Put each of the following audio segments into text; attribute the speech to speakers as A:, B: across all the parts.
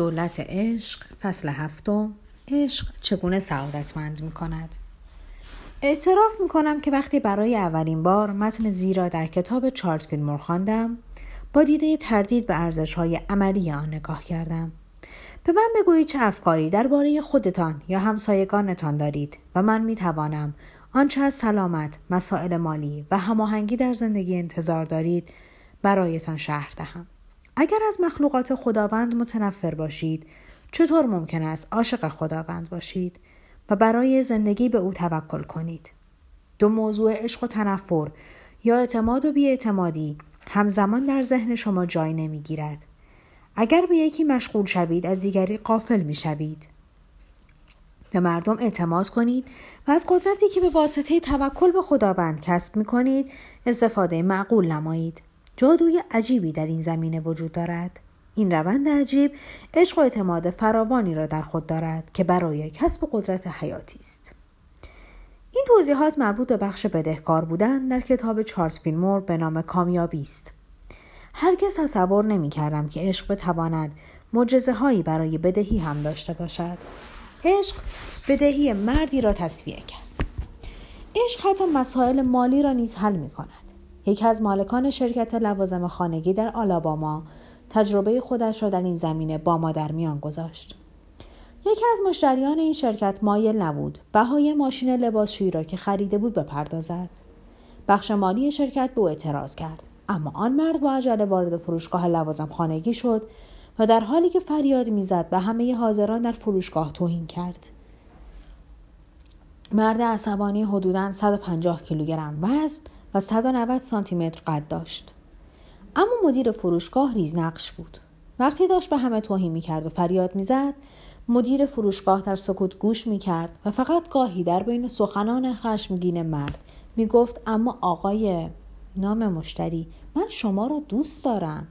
A: دولت عشق فصل هفتم. عشق چگونه سعادتمند می کند اعتراف می کنم که وقتی برای اولین بار متن زیرا در کتاب چارلز فیلمور خواندم با دیده تردید به ارزش های عملی آن نگاه کردم. به من بگویید چه افکاری درباره خودتان یا همسایگانتان دارید و من می توانم آنچه از سلامت مسائل مالی و هماهنگی در زندگی انتظار دارید برایتان شرح دهم. اگر از مخلوقات خداوند متنفر باشید چطور ممکن است عاشق خداوند باشید و برای زندگی به او توکل کنید دو موضوع عشق و تنفر یا اعتماد و بیاعتمادی همزمان در ذهن شما جای نمی‌گیرد اگر به یکی مشغول شوید از دیگری قافل می شوید. به مردم اعتماد کنید و از قدرتی که به واسطه توکل به خداوند کسب می کنید استفاده معقول نمایید. جادوی عجیبی در این زمینه وجود دارد. این روند عجیب عشق و اعتماد فراوانی را در خود دارد که برای کسب قدرت حیاتی است. این توضیحات مربوط به بخش بدهکار بودن در کتاب چارلز فیلمور به نام کامیابی است. هرگز تصور نمی کردم که عشق بتواند مجزه هایی برای بدهی هم داشته باشد. عشق بدهی مردی را تصفیه کرد. عشق حتی مسائل مالی را نیز حل می کند. یکی از مالکان شرکت لوازم خانگی در آلاباما تجربه خودش را در این زمینه با ما در میان گذاشت. یکی از مشتریان این شرکت مایل نبود بهای ماشین لباسشویی را که خریده بود بپردازد. بخش مالی شرکت به او اعتراض کرد. اما آن مرد با عجله وارد فروشگاه لوازم خانگی شد و در حالی که فریاد می‌زد به همه حاضران در فروشگاه توهین کرد. مرد عصبانی حدوداً 150 کیلوگرم وزن و 190 سانتی متر قد داشت. اما مدیر فروشگاه ریزنقش بود. وقتی داشت به همه توهین می‌کرد و فریاد می‌زد مدیر فروشگاه در سکوت گوش می‌کرد و فقط گاهی در بین سخنان خشمگین مرد می‌گفت اما آقای نام مشتری من شما را دوست دارم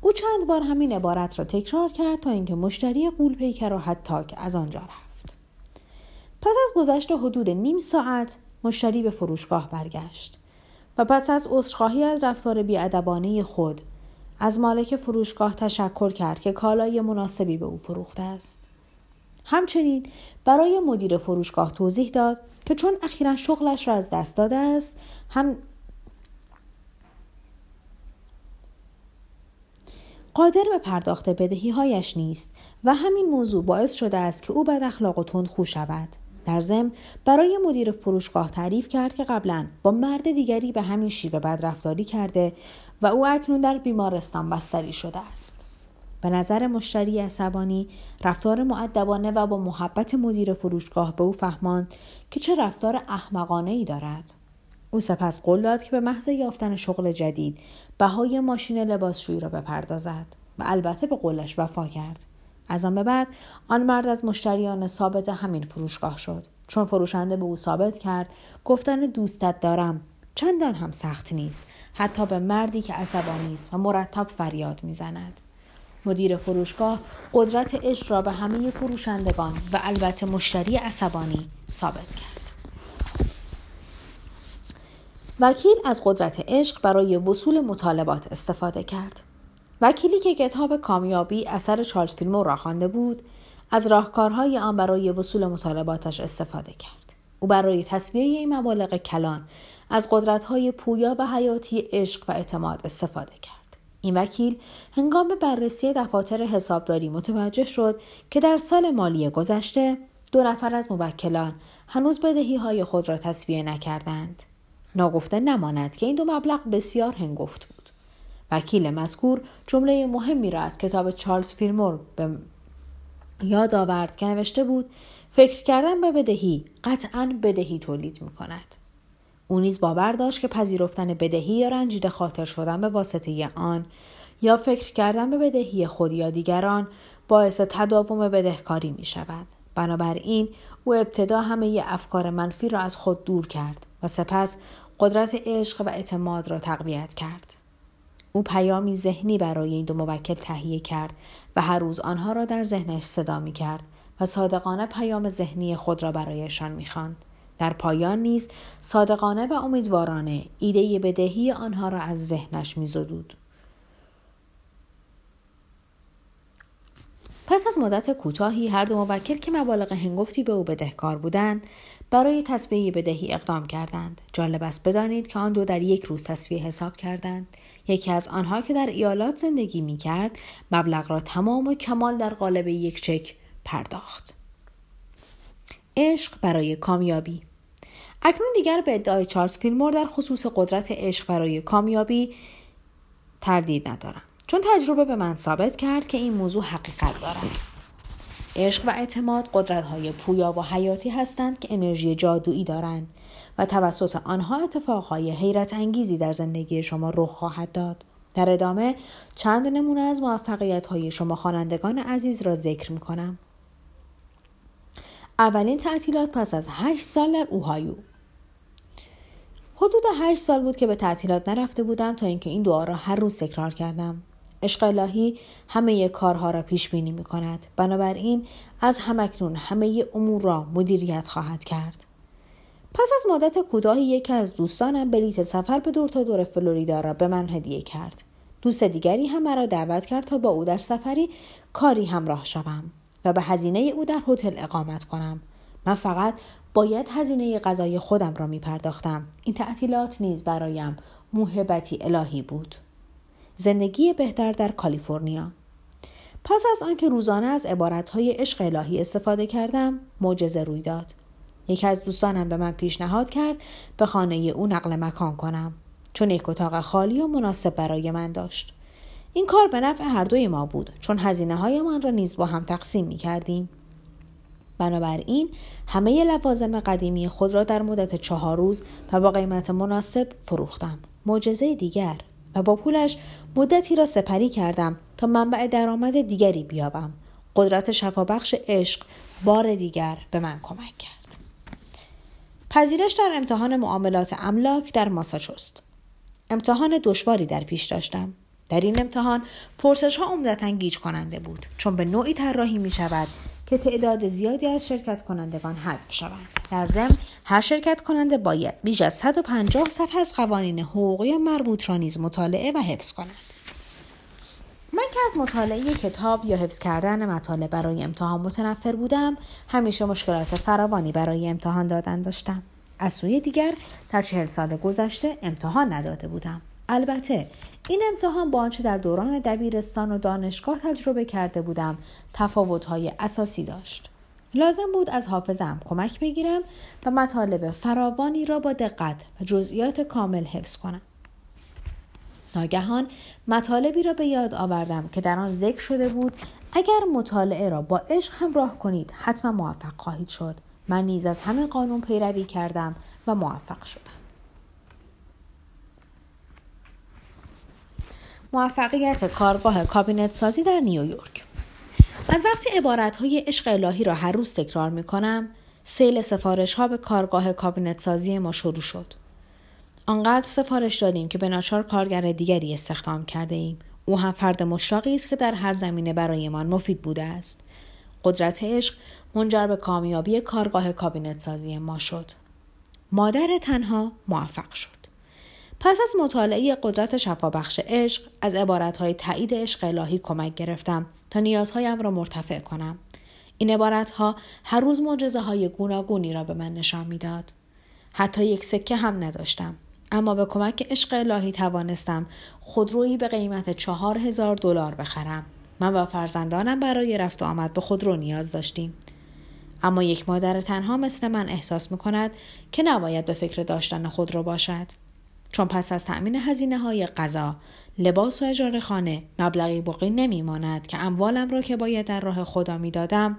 A: او چند بار همین عبارت را تکرار کرد تا اینکه مشتری قول پیکر و حتاک از آنجا رفت پس از گذشت حدود نیم ساعت مشتری به فروشگاه برگشت و پس از عذرخواهی از رفتار بیادبانه خود از مالک فروشگاه تشکر کرد که کالای مناسبی به او فروخته است. همچنین برای مدیر فروشگاه توضیح داد که چون اخیرا شغلش را از دست داده است هم قادر به پرداخت بدهی هایش نیست و همین موضوع باعث شده است که او بد اخلاق و تندخو شود. در ضمن برای مدیر فروشگاه تعریف کرد که قبلا با مرد دیگری به همین شیوه بدرفتاری کرده و او اکنون در بیمارستان بستری شده است. به نظر مشتری عصبانی رفتار معدبانه و با محبت مدیر فروشگاه به او فهماند که چه رفتار احمقانه ای دارد. او سپس قول داد که به محض یافتن شغل جدید بهای ماشین لباسشویی را بپردازد و البته به قولش وفا کرد. از آن به بعد آن مرد از مشتریان ثابت همین فروشگاه شد. چون فروشنده به او ثابت کرد گفتن دوستت دارم. چندان هم سخت نیست. حتی به مردی که عصبانی است و مرتب فریاد می‌زند. مدیر فروشگاه قدرت عشق را به همه فروشندگان و البته مشتری عصبانی ثابت کرد. وکیل از قدرت عشق برای وصول مطالبات استفاده کرد. وکیلی که کتاب کامیابی اثر چارلز فیلمور را خوانده بود از راهکارهای آن برای وصول مطالباتش استفاده کرد. او برای تصویه این مبالغ کلان از قدرتهای پویا و حیاتی عشق و اعتماد استفاده کرد. این وکیل هنگام بررسی دفاتر حسابداری متوجه شد که در سال مالی گذشته دو نفر از موکلان هنوز بدهی های خود را تصویه نکردند. ناگفته نماند که این دو مبلغ بسیار هنگفت بود. وکیل مذکور جمله مهمی را از کتاب چارلز فیلمور به یاد آورد که نوشته بود فکر کردن به بدهی قطعا بدهی تولید می کند. او نیز باور داشت که پذیرفتن بدهی یا رنجیده خاطر شدن به واسطه آن یا فکر کردن به بدهی خود یا دیگران باعث تداوم بدهکاری می شود. بنابراین او ابتدا همه افکار منفی را از خود دور کرد و سپس قدرت عشق و اعتماد را تقویت کرد. او پیامی ذهنی برای این دو موکل تهیه کرد و هر روز آنها را در ذهنش صدا می کرد و صادقانه پیام ذهنی خود را برایشان می خاند. در پایان نیز صادقانه و امیدوارانه ایده بدهی آنها را از ذهنش می زدود. پس از مدت کوتاهی هر دو موکل که مبالغ هنگفتی به او بدهکار بودند برای تصویه بدهی اقدام کردند جالب است بدانید که آن دو در یک روز تصویه حساب کردند یکی از آنها که در ایالات زندگی می کرد مبلغ را تمام و کمال در قالب یک چک پرداخت. عشق برای کامیابی. اکنون دیگر به ادعای چارلز فیلمور در خصوص قدرت عشق برای کامیابی تردید ندارم. چون تجربه به من ثابت کرد که این موضوع حقیقت دارد. عشق و اعتماد قدرت های پویا و حیاتی هستند که انرژی جادویی دارند. و توسط آنها اتفاقهای حیرت انگیزی در زندگی شما رخ خواهد داد. در ادامه چند نمونه از موفقیت های شما خوانندگان عزیز را ذکر می کنم. اولین تعطیلات پس از هشت سال در اوهایو حدود هشت سال بود که به تعطیلات نرفته بودم تا اینکه این دعا را هر روز تکرار کردم عشق الهی همه کارها را پیش بینی می کند بنابراین از همکنون همه امور را مدیریت خواهد کرد پس از مدت کوتاهی یکی از دوستانم بلیت سفر به دور تا دور فلوریدا را به من هدیه کرد دوست دیگری هم مرا دعوت کرد تا با او در سفری کاری همراه شوم و به هزینه او در هتل اقامت کنم من فقط باید هزینه غذای خودم را می پرداختم. این تعطیلات نیز برایم موهبتی الهی بود. زندگی بهتر در کالیفرنیا پس از آنکه روزانه از عبارتهای عشق الهی استفاده کردم معجزه روی داد یکی از دوستانم به من پیشنهاد کرد به خانه او نقل مکان کنم چون یک اتاق خالی و مناسب برای من داشت این کار به نفع هر دوی ما بود چون هزینه های من را نیز با هم تقسیم می کردیم. بنابراین همه لوازم قدیمی خود را در مدت چهار روز و با قیمت مناسب فروختم. معجزه دیگر و با پولش مدتی را سپری کردم تا منبع درآمد دیگری بیابم. قدرت شفابخش عشق بار دیگر به من کمک کرد. پذیرش در امتحان معاملات املاک در ماساچوست. امتحان دشواری در پیش داشتم. در این امتحان پرسش ها عمدتا گیج کننده بود چون به نوعی طراحی می شود که تعداد زیادی از شرکت کنندگان حذف شوند در ضمن هر شرکت کننده باید بیش از 150 صفحه از قوانین حقوقی مربوط را نیز مطالعه و حفظ کند من که از مطالعه کتاب یا حفظ کردن مطالب برای امتحان متنفر بودم همیشه مشکلات فراوانی برای امتحان دادن داشتم. از سوی دیگر در چهل سال گذشته امتحان نداده بودم. البته این امتحان با آنچه در دوران دبیرستان و دانشگاه تجربه کرده بودم تفاوتهای اساسی داشت. لازم بود از حافظم کمک بگیرم و مطالب فراوانی را با دقت و جزئیات کامل حفظ کنم. ناگهان مطالبی را به یاد آوردم که در آن ذکر شده بود اگر مطالعه را با عشق همراه کنید حتما موفق خواهید شد. من نیز از همه قانون پیروی کردم و موفق شدم. موفقیت کارگاه کابینت سازی در نیویورک. از وقتی عبارت های عشق الهی را هر روز تکرار می کنم سیل سفارش ها به کارگاه کابینت سازی ما شروع شد. آنقدر سفارش دادیم که به ناچار کارگر دیگری استخدام کرده ایم او هم فرد مشتاقی است که در هر زمینه برایمان مفید بوده است. قدرت عشق منجر به کامیابی کارگاه کابینت سازی ما شد. مادر تنها موفق شد. پس از مطالعه قدرت شفابخش عشق از عبارتهای تایید عشق الهی کمک گرفتم تا نیازهایم را مرتفع کنم. این عبارتها هر روز معجزه های گوناگونی را به من نشان می‌داد. حتی یک سکه هم نداشتم. اما به کمک عشق الهی توانستم خودرویی به قیمت چهار هزار دلار بخرم. من و فرزندانم برای رفت آمد به خودرو نیاز داشتیم. اما یک مادر تنها مثل من احساس می کند که نباید به فکر داشتن خودرو باشد. چون پس از تأمین هزینه های غذا، لباس و اجاره خانه مبلغی باقی نمی ماند که اموالم را که باید در راه خدا می دادم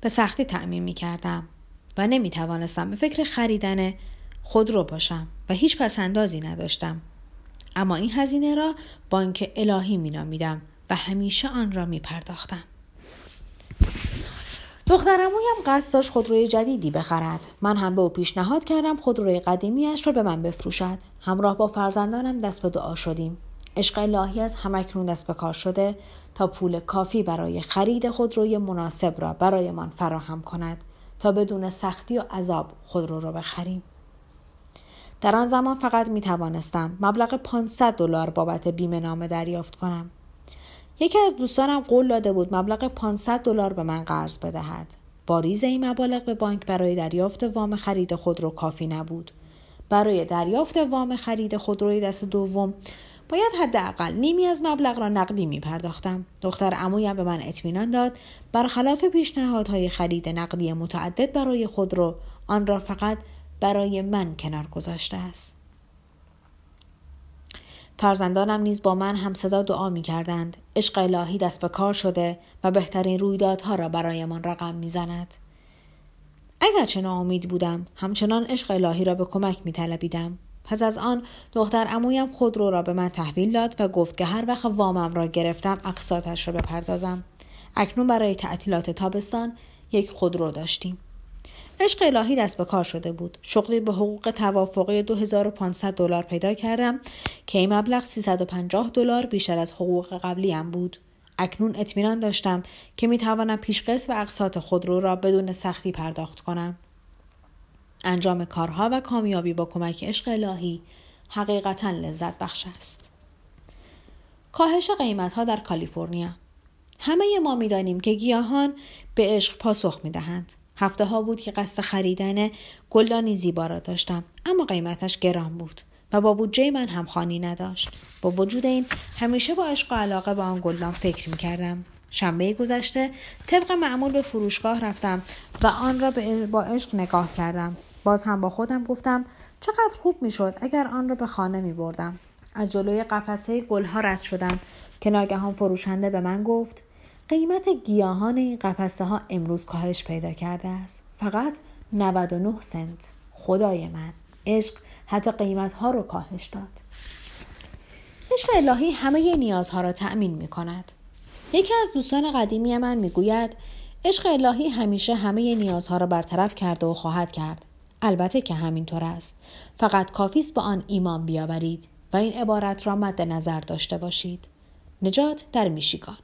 A: به سختی تأمین می کردم و نمی توانستم به فکر خریدن خودرو باشم و هیچ پسندازی نداشتم. اما این هزینه را بانک الهی می نامیدم و همیشه آن را می پرداختم. دخترمویم قصد داشت خودروی جدیدی بخرد من هم به او پیشنهاد کردم خودروی قدیمیاش را به من بفروشد همراه با فرزندانم دست به دعا شدیم عشق الهی از همکنون دست به کار شده تا پول کافی برای خرید خودروی مناسب را برایمان فراهم کند تا بدون سختی و عذاب خودرو را بخریم در آن زمان فقط می توانستم مبلغ 500 دلار بابت بیمه نامه دریافت کنم. یکی از دوستانم قول داده بود مبلغ 500 دلار به من قرض بدهد. واریز این مبالغ به بانک برای دریافت وام خرید خودرو کافی نبود. برای دریافت وام خرید خودروی دست دوم باید حداقل نیمی از مبلغ را نقدی می پرداختم. دختر امویم به من اطمینان داد برخلاف پیشنهادهای خرید نقدی متعدد برای خودرو آن را فقط برای من کنار گذاشته است. فرزندانم نیز با من هم صدا دعا می کردند. عشق الهی دست به کار شده و بهترین رویدادها را برایمان رقم می زند. اگرچه ناامید بودم همچنان عشق الهی را به کمک می طلبیدم. پس از آن دختر امویم خودرو را به من تحویل داد و گفت که هر وقت وامم را گرفتم اقساطش را بپردازم اکنون برای تعطیلات تابستان یک خودرو داشتیم عشق الهی دست به کار شده بود. شغلی به حقوق توافقی 2500 دلار پیدا کردم که این مبلغ 350 دلار بیشتر از حقوق قبلیم بود. اکنون اطمینان داشتم که می توانم پیشقسط و اقساط خودرو را بدون سختی پرداخت کنم. انجام کارها و کامیابی با کمک عشق الهی حقیقتا لذت بخش است. کاهش قیمت ها در کالیفرنیا. همه ما می‌دانیم که گیاهان به عشق پاسخ می دهند. هفته ها بود که قصد خریدن گلدانی زیبا را داشتم اما قیمتش گران بود و با بودجه من هم خانی نداشت. با وجود این همیشه با عشق و علاقه به آن گلدان فکر می کردم شنبه گذشته طبق معمول به فروشگاه رفتم و آن را با عشق نگاه کردم. باز هم با خودم گفتم چقدر خوب می‌شد اگر آن را به خانه می بردم. از جلوی قفسه گلها رد شدم که ناگهان فروشنده به من گفت قیمت گیاهان این قفسه ها امروز کاهش پیدا کرده است. فقط 99 سنت. خدای من. عشق حتی قیمت ها رو کاهش داد. عشق الهی همه نیازها را تأمین می کند. یکی از دوستان قدیمی من می گوید عشق الهی همیشه همه نیازها را برطرف کرده و خواهد کرد. البته که همینطور است فقط کافی است به آن ایمان بیاورید و این عبارت را مد نظر داشته باشید نجات در میشیگان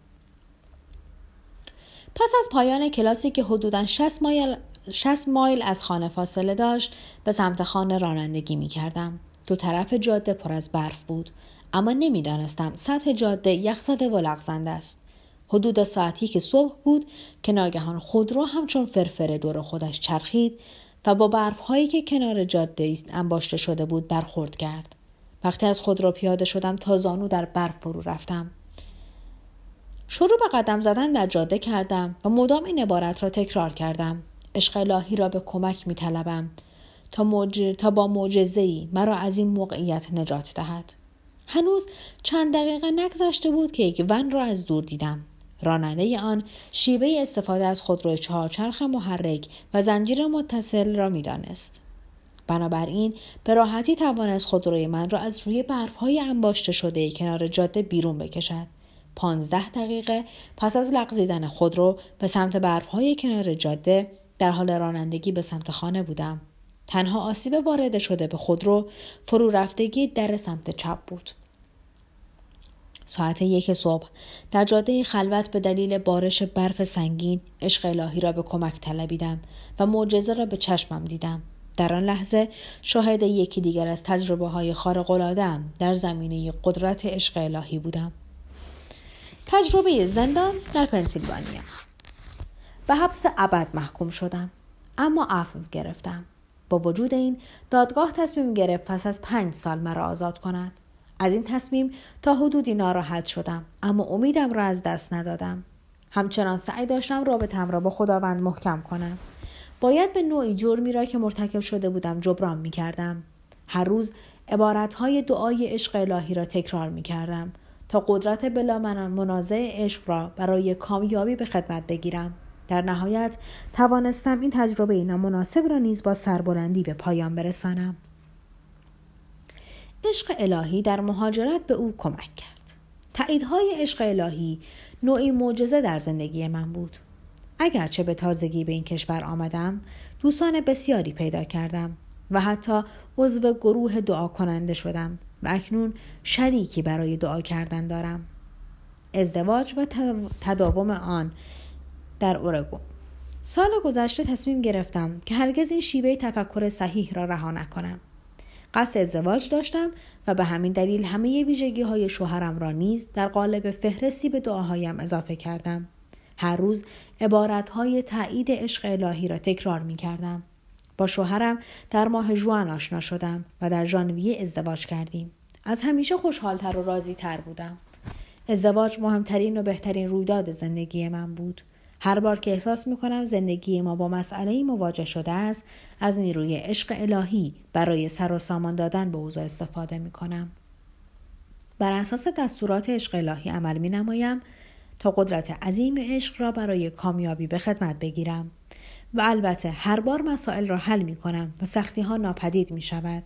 A: پس از پایان کلاسی که حدودا 60 مایل, 60 مایل از خانه فاصله داشت به سمت خانه رانندگی می کردم. دو طرف جاده پر از برف بود اما نمی‌دانستم سطح جاده یخزده و لغزنده است حدود ساعتی که صبح بود که ناگهان خودرو همچون فرفره دور خودش چرخید و با برف هایی که کنار جاده است انباشته شده بود برخورد کرد. وقتی از خود را پیاده شدم تا زانو در برف فرو رفتم. شروع به قدم زدن در جاده کردم و مدام این عبارت را تکرار کردم. عشق الهی را به کمک می طلبم تا, تا با معجزه ای مرا از این موقعیت نجات دهد. هنوز چند دقیقه نگذشته بود که یک ون را از دور دیدم. راننده آن شیوه استفاده از خودروی چهارچرخ محرک و زنجیر متصل را می‌دانست بنابراین به راحتی توانست خودروی من را از روی برفهای انباشته شده کنار جاده بیرون بکشد پانزده دقیقه پس از لغزیدن خودرو به سمت برفهای کنار جاده در حال رانندگی به سمت خانه بودم. تنها آسیب وارد شده به خودرو فرو رفتگی در سمت چپ بود. ساعت یک صبح در جاده خلوت به دلیل بارش برف سنگین عشق الهی را به کمک طلبیدم و معجزه را به چشمم دیدم. در آن لحظه شاهد یکی دیگر از تجربه های خارق در زمینه قدرت عشق الهی بودم. تجربه زندان در پنسیلوانیا. به حبس ابد محکوم شدم اما عفو گرفتم. با وجود این دادگاه تصمیم گرفت پس از پنج سال مرا آزاد کند. از این تصمیم تا حدودی ناراحت شدم اما امیدم را از دست ندادم. همچنان سعی داشتم رابطم را با خداوند محکم کنم. باید به نوعی جرمی را که مرتکب شده بودم جبران می کردم. هر روز عبارتهای دعای عشق الهی را تکرار می کردم تا قدرت بلا منازع عشق را برای کامیابی به خدمت بگیرم. در نهایت توانستم این تجربه نامناسب را نیز با سربلندی به پایان برسانم. عشق الهی در مهاجرت به او کمک کرد. تاییدهای عشق الهی نوعی معجزه در زندگی من بود. اگرچه به تازگی به این کشور آمدم، دوستان بسیاری پیدا کردم و حتی عضو گروه دعا کننده شدم و اکنون شریکی برای دعا کردن دارم. ازدواج و تداوم آن در اورگون سال گذشته تصمیم گرفتم که هرگز این شیوه تفکر صحیح را رها نکنم. قصد ازدواج داشتم و به همین دلیل همه ویژگی های شوهرم را نیز در قالب فهرستی به دعاهایم اضافه کردم. هر روز عبارت های تایید عشق الهی را تکرار می کردم. با شوهرم در ماه جوان آشنا شدم و در ژانویه ازدواج کردیم. از همیشه خوشحالتر و راضی تر بودم. ازدواج مهمترین و بهترین رویداد زندگی من بود. هر بار که احساس می کنم زندگی ما با مسئله مواجه شده است از نیروی عشق الهی برای سر و سامان دادن به اوضاع استفاده می کنم. بر اساس دستورات عشق الهی عمل می نمایم تا قدرت عظیم عشق را برای کامیابی به خدمت بگیرم و البته هر بار مسائل را حل می کنم و سختی ها ناپدید می شود.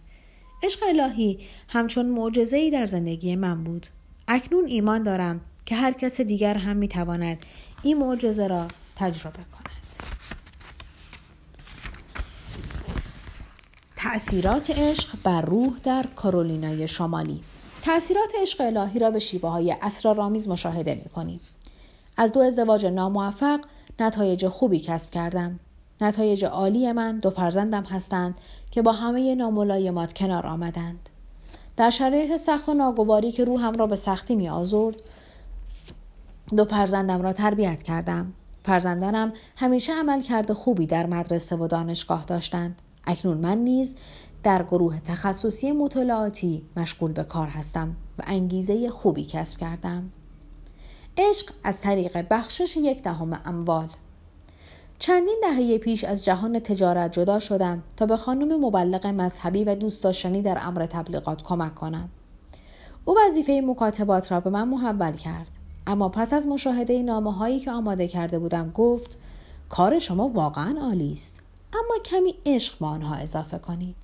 A: عشق الهی همچون معجزه در زندگی من بود. اکنون ایمان دارم که هر کس دیگر هم می تواند این معجزه را تجربه کند. تأثیرات عشق بر روح در کارولینای شمالی تأثیرات عشق الهی را به شیوه های اسرارآمیز مشاهده می کنیم. از دو ازدواج ناموفق نتایج خوبی کسب کردم. نتایج عالی من دو فرزندم هستند که با همه ناملایمات کنار آمدند. در شرایط سخت و ناگواری که روحم را به سختی می آزرد دو فرزندم را تربیت کردم. فرزندانم همیشه عمل کرده خوبی در مدرسه و دانشگاه داشتند. اکنون من نیز در گروه تخصصی مطالعاتی مشغول به کار هستم و انگیزه خوبی کسب کردم. عشق از طریق بخشش یک دهم اموال چندین دهه پیش از جهان تجارت جدا شدم تا به خانم مبلغ مذهبی و دوست داشتنی در امر تبلیغات کمک کنم. او وظیفه مکاتبات را به من محول کرد. اما پس از مشاهده نامه هایی که آماده کرده بودم گفت کار شما واقعا عالی است اما کمی عشق به آنها اضافه کنید.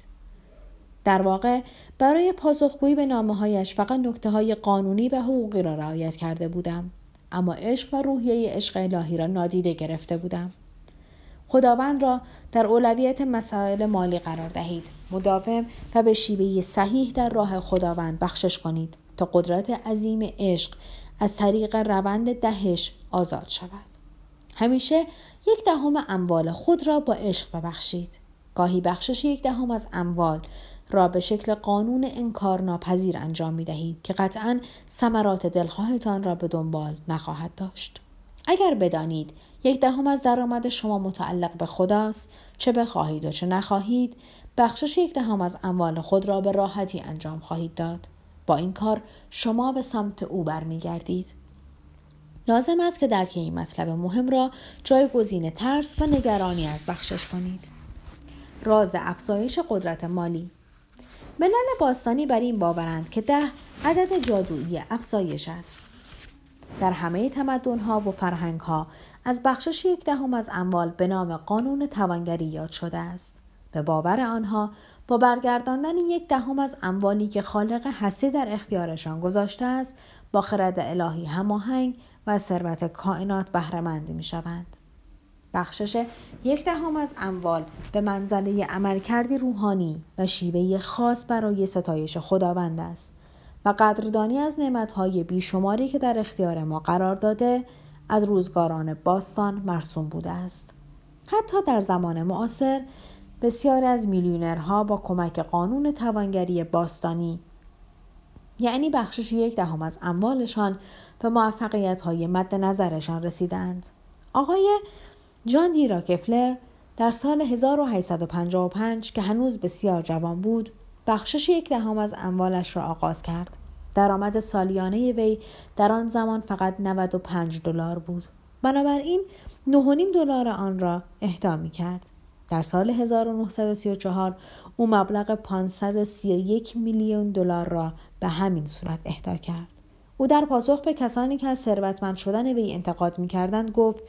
A: در واقع برای پاسخگویی به نامه هایش فقط نکته های قانونی و حقوقی را رعایت کرده بودم. اما عشق و روحیه عشق الهی را نادیده گرفته بودم. خداوند را در اولویت مسائل مالی قرار دهید. مداوم و به شیوه صحیح در راه خداوند بخشش کنید تا قدرت عظیم عشق از طریق روند دهش آزاد شود. همیشه یک دهم اموال خود را با عشق ببخشید. گاهی بخشش یک دهم از اموال را به شکل قانون انکار ناپذیر انجام می دهید که قطعا ثمرات دلخواهتان را به دنبال نخواهد داشت. اگر بدانید یک دهم از درآمد شما متعلق به خداست. چه بخواهید و چه نخواهید بخشش یک دهم از اموال خود را به راحتی انجام خواهید داد. با این کار شما به سمت او برمیگردید. لازم است که درک این مطلب مهم را جایگزین ترس و نگرانی از بخشش کنید. راز افزایش قدرت مالی. ملل باستانی بر این باورند که ده عدد جادویی افزایش است. در همه تمدنها و فرهنگها از بخشش یک دهم از اموال به نام قانون توانگری یاد شده است به باور آنها با برگرداندن یک دهم از اموالی که خالق هستی در اختیارشان گذاشته است با خرد الهی هماهنگ و ثروت کائنات بهرهمند می شوند. بخشش یک دهم از اموال به منزله عملکردی روحانی و شیوه خاص برای ستایش خداوند است و قدردانی از نعمتهای بیشماری که در اختیار ما قرار داده از روزگاران باستان مرسوم بوده است حتی در زمان معاصر بسیاری از میلیونرها با کمک قانون توانگری باستانی یعنی بخشش یک دهم از اموالشان به موفقیت های مد نظرشان رسیدند. آقای جان دی راکفلر در سال 1855 که هنوز بسیار جوان بود بخشش یک دهم از اموالش را آغاز کرد. درآمد سالیانه وی در آن زمان فقط 95 دلار بود. بنابراین 9.5 دلار آن را اهدا می کرد. در سال 1934 او مبلغ 531 میلیون دلار را به همین صورت اهدا کرد. او در پاسخ به کسانی که از ثروتمند شدن وی انتقاد می‌کردند گفت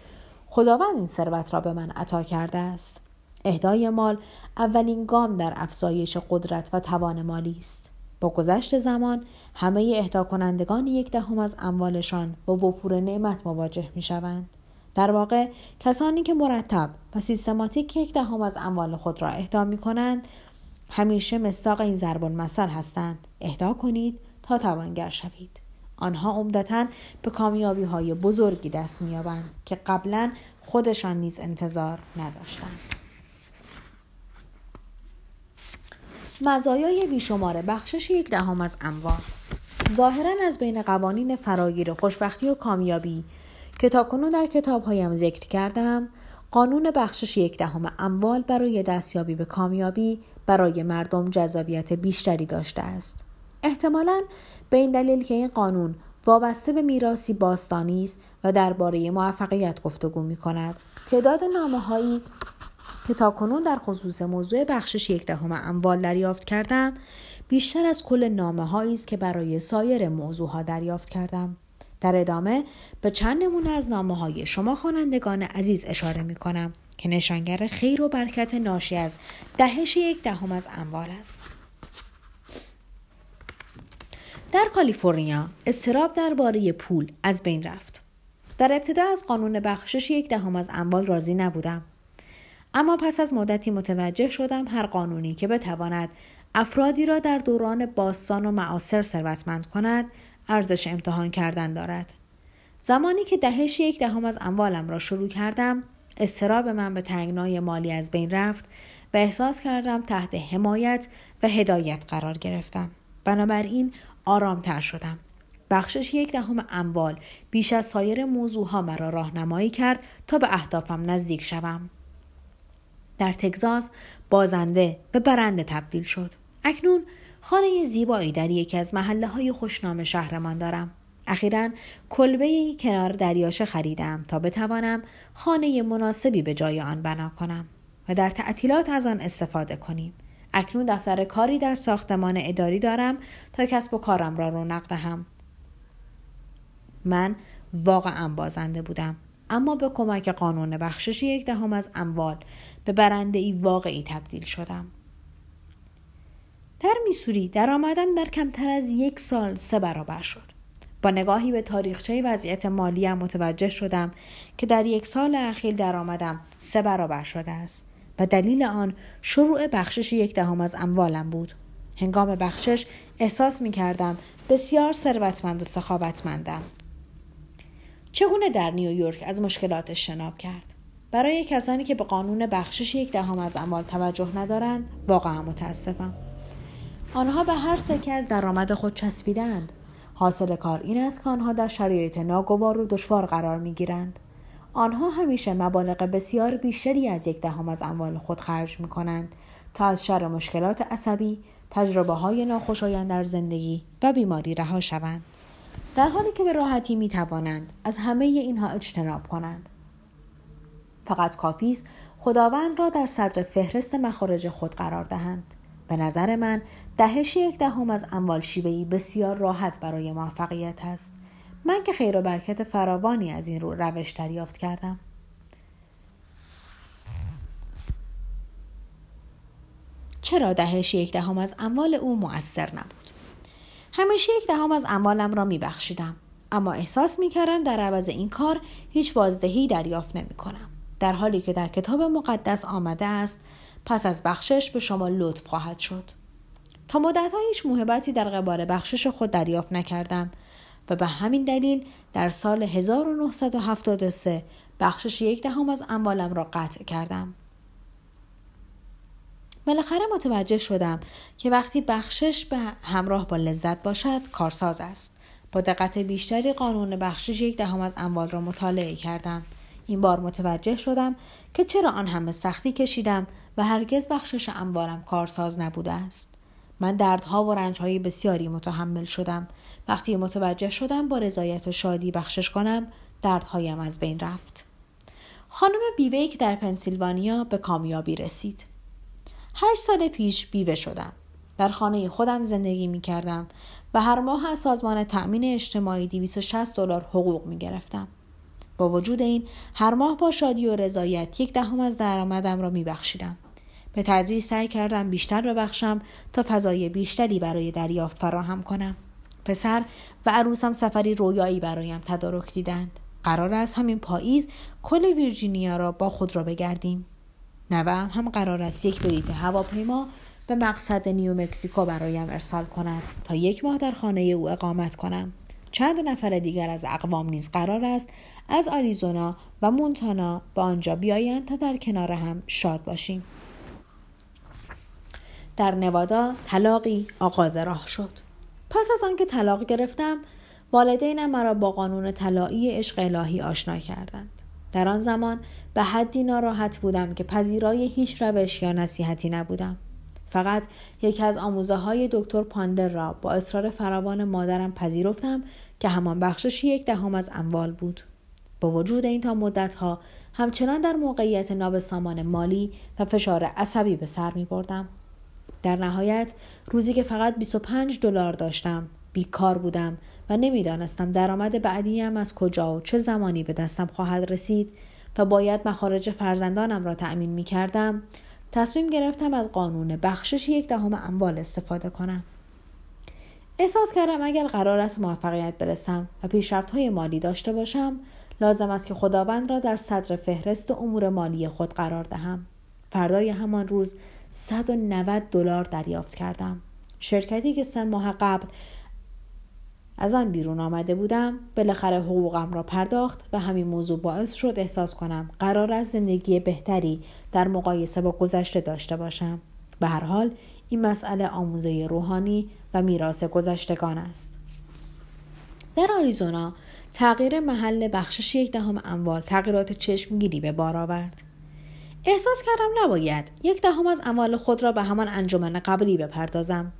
A: خداوند این ثروت را به من عطا کرده است اهدای مال اولین گام در افزایش قدرت و توان مالی است با گذشت زمان همه اهدا کنندگان یک دهم از اموالشان با وفور نعمت مواجه می شوند. در واقع کسانی که مرتب و سیستماتیک یک دهم از اموال خود را اهدا می کنند همیشه مستاق این ضرب المثل هستند. اهدا کنید تا توانگر شوید. آنها عمدتا به کامیابی های بزرگی دست مییابند که قبلا خودشان نیز انتظار نداشتند. مزایای بیشمار بخشش یک دهم از اموال ظاهرا از بین قوانین فراگیر خوشبختی و کامیابی که تاکنون در کتابهایم ذکر کردم قانون بخشش یک دهم اموال برای دستیابی به کامیابی برای مردم جذابیت بیشتری داشته است. احتمالا به این دلیل که این قانون وابسته به میراسی باستانی است و درباره موفقیت گفتگو می کند تعداد نامه هایی که تاکنون در خصوص موضوع بخشش یک دهم اموال دریافت کردم بیشتر از کل نامه است که برای سایر موضوع ها دریافت کردم در ادامه به چند نمونه از نامه های شما خوانندگان عزیز اشاره می کنم که نشانگر خیر و برکت ناشی از دهش یک دهم از اموال است. در کالیفرنیا استراب درباره پول از بین رفت. در ابتدا از قانون بخشش یک دهم از اموال راضی نبودم. اما پس از مدتی متوجه شدم هر قانونی که بتواند افرادی را در دوران باستان و معاصر ثروتمند کند ارزش امتحان کردن دارد. زمانی که دهش یک دهم از اموالم را شروع کردم استراب من به تنگنای مالی از بین رفت و احساس کردم تحت حمایت و هدایت قرار گرفتم. بنابراین آرامتر شدم. بخشش یک دهم اموال بیش از سایر موضوعها مرا راهنمایی کرد تا به اهدافم نزدیک شوم. در تگزاس بازنده به برنده تبدیل شد اکنون خانه زیبایی در یکی از محله های خوشنام شهرمان دارم. اخیرا کلبه کنار دریاچه خریدم تا بتوانم خانه مناسبی به جای آن بنا کنم و در تعطیلات از آن استفاده کنیم. اکنون دفتر کاری در ساختمان اداری دارم تا کسب و کارم را رونق دهم. من واقعا بازنده بودم اما به کمک قانون بخشش یک دهم از اموال به برنده ای واقعی تبدیل شدم. در میسوری درآمدم در کمتر از یک سال سه برابر شد. با نگاهی به تاریخچه وضعیت مالیم متوجه شدم که در یک سال اخیر درآمدم سه برابر شده است و دلیل آن شروع بخشش یک دهم از اموالم بود. هنگام بخشش احساس می کردم بسیار ثروتمند و سخاوتمندم. چگونه در نیویورک از مشکلات اجتناب کرد؟ برای کسانی که به قانون بخشش یک دهم از اموال توجه ندارند واقعا متاسفم آنها به هر سکه از درآمد خود چسبیدند حاصل کار این است که آنها در شرایط ناگوار و دشوار قرار می گیرند. آنها همیشه مبالغ بسیار بیشتری از یک دهم از اموال خود خرج می کنند تا از شر مشکلات عصبی، تجربه های ناخوشایند در زندگی و بیماری رها شوند. در حالی که به راحتی می توانند از همه اینها اجتناب کنند. فقط کافی است خداوند را در صدر فهرست مخارج خود قرار دهند. به نظر من دهش یک دهم از اموال شیوهی بسیار راحت برای موفقیت است. من که خیر و برکت فراوانی از این رو روش دریافت کردم. چرا دهش یک دهم از اموال او مؤثر نبود؟ همیشه یک دهم از اموالم را می بخشیدم اما احساس می کردم در عوض این کار هیچ بازدهی دریافت نمی کنم در حالی که در کتاب مقدس آمده است پس از بخشش به شما لطف خواهد شد تا مدت هیچ موهبتی در قبال بخشش خود دریافت نکردم و به همین دلیل در سال 1973 بخشش یک دهم از اموالم را قطع کردم. بالاخره متوجه شدم که وقتی بخشش به همراه با لذت باشد کارساز است. با دقت بیشتری قانون بخشش یک دهم از اموال را مطالعه کردم. این بار متوجه شدم که چرا آن همه سختی کشیدم و هرگز بخشش اموالم کارساز نبوده است. من دردها و رنجهای بسیاری متحمل شدم وقتی متوجه شدم با رضایت و شادی بخشش کنم دردهایم از بین رفت خانم بیویک در پنسیلوانیا به کامیابی رسید هشت سال پیش بیوه شدم در خانه خودم زندگی می کردم و هر ماه از سازمان تأمین اجتماعی 260 دلار حقوق می گرفتم. با وجود این هر ماه با شادی و رضایت یک دهم از درآمدم را می بخشیدم. به تدریج سعی کردم بیشتر ببخشم تا فضای بیشتری برای دریافت فراهم کنم. پسر و عروسم سفری رویایی برایم تدارک دیدند. قرار است همین پاییز کل ویرجینیا را با خود را بگردیم. نوام هم قرار است یک بلیط هواپیما به مقصد نیو مکزیکو برایم ارسال کند تا یک ماه در خانه او اقامت کنم. چند نفر دیگر از اقوام نیز قرار است از آریزونا و مونتانا به آنجا بیایند تا در کنار هم شاد باشیم. در نوادا طلاقی آغاز راه شد. پس از آنکه طلاق گرفتم والدینم مرا با قانون طلایی عشق الهی آشنا کردند. در آن زمان به حدی ناراحت بودم که پذیرای هیچ روش یا نصیحتی نبودم. فقط یکی از آموزه های دکتر پاندر را با اصرار فراوان مادرم پذیرفتم که همان بخشش یک دهم از اموال بود با وجود این تا مدت ها همچنان در موقعیت نابسامان مالی و فشار عصبی به سر می بردم. در نهایت روزی که فقط 25 دلار داشتم بیکار بودم و نمی‌دانستم درآمد بعدیم از کجا و چه زمانی به دستم خواهد رسید و باید مخارج فرزندانم را تأمین می کردم تصمیم گرفتم از قانون بخشش یک دهم اموال استفاده کنم احساس کردم اگر قرار است موفقیت برسم و پیشرفت های مالی داشته باشم لازم است که خداوند را در صدر فهرست امور مالی خود قرار دهم. فردای همان روز 190 دلار دریافت کردم. شرکتی که سه ماه قبل از آن بیرون آمده بودم بالاخره حقوقم را پرداخت و همین موضوع باعث شد احساس کنم قرار است زندگی بهتری در مقایسه با گذشته داشته باشم. به هر حال این مسئله آموزه روحانی و میراث گذشتگان است در آریزونا تغییر محل بخشش یک دهم اموال تغییرات چشمگیری به بار آورد احساس کردم نباید یک دهم از اموال خود را به همان انجمن قبلی بپردازم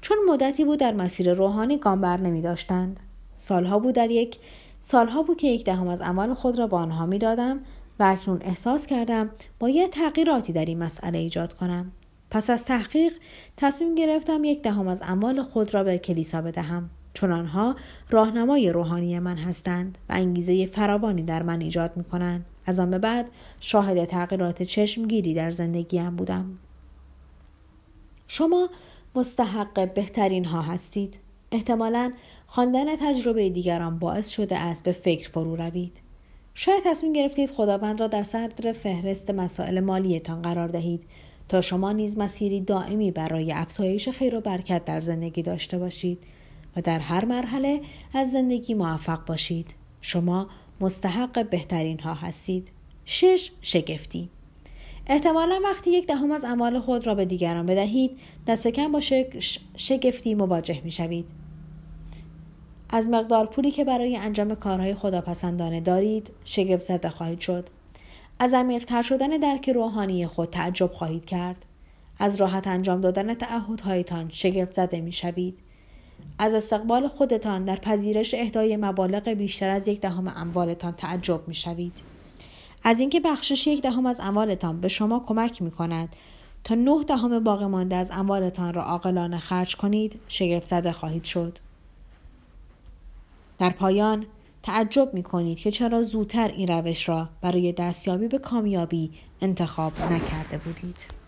A: چون مدتی بود در مسیر روحانی گام بر نمی داشتند. سالها بود در یک سالها بود که یک دهم از اموال خود را به آنها می دادم و اکنون احساس کردم باید تغییراتی در این مسئله ایجاد کنم. پس از تحقیق تصمیم گرفتم یک دهم از اموال خود را به کلیسا بدهم چون آنها راهنمای روحانی من هستند و انگیزه فراوانی در من ایجاد می کنند. از آن به بعد شاهد تغییرات چشمگیری در زندگیم بودم. شما مستحق بهترین ها هستید. احتمالا خواندن تجربه دیگران باعث شده است به فکر فرو روید. شاید تصمیم گرفتید خداوند را در صدر فهرست مسائل مالیتان قرار دهید تا شما نیز مسیری دائمی برای افزایش خیر و برکت در زندگی داشته باشید و در هر مرحله از زندگی موفق باشید. شما مستحق بهترین ها هستید. شش شگفتی احتمالا وقتی یک دهم از اموال خود را به دیگران بدهید دست کم با شگفتی مواجه می شوید. از مقدار پولی که برای انجام کارهای خداپسندانه دارید شگفت زده خواهید شد. از عمیقتر شدن درک روحانی خود تعجب خواهید کرد. از راحت انجام دادن تعهدهایتان شگفت زده می شوید. از استقبال خودتان در پذیرش اهدای مبالغ بیشتر از یک دهم اموالتان تعجب می شوید. از اینکه بخشش یک دهم از اموالتان به شما کمک می کند تا نه دهم باقی مانده از اموالتان را عاقلانه خرج کنید شگفت زده خواهید شد در پایان تعجب می کنید که چرا زودتر این روش را برای دستیابی به کامیابی انتخاب نکرده بودید.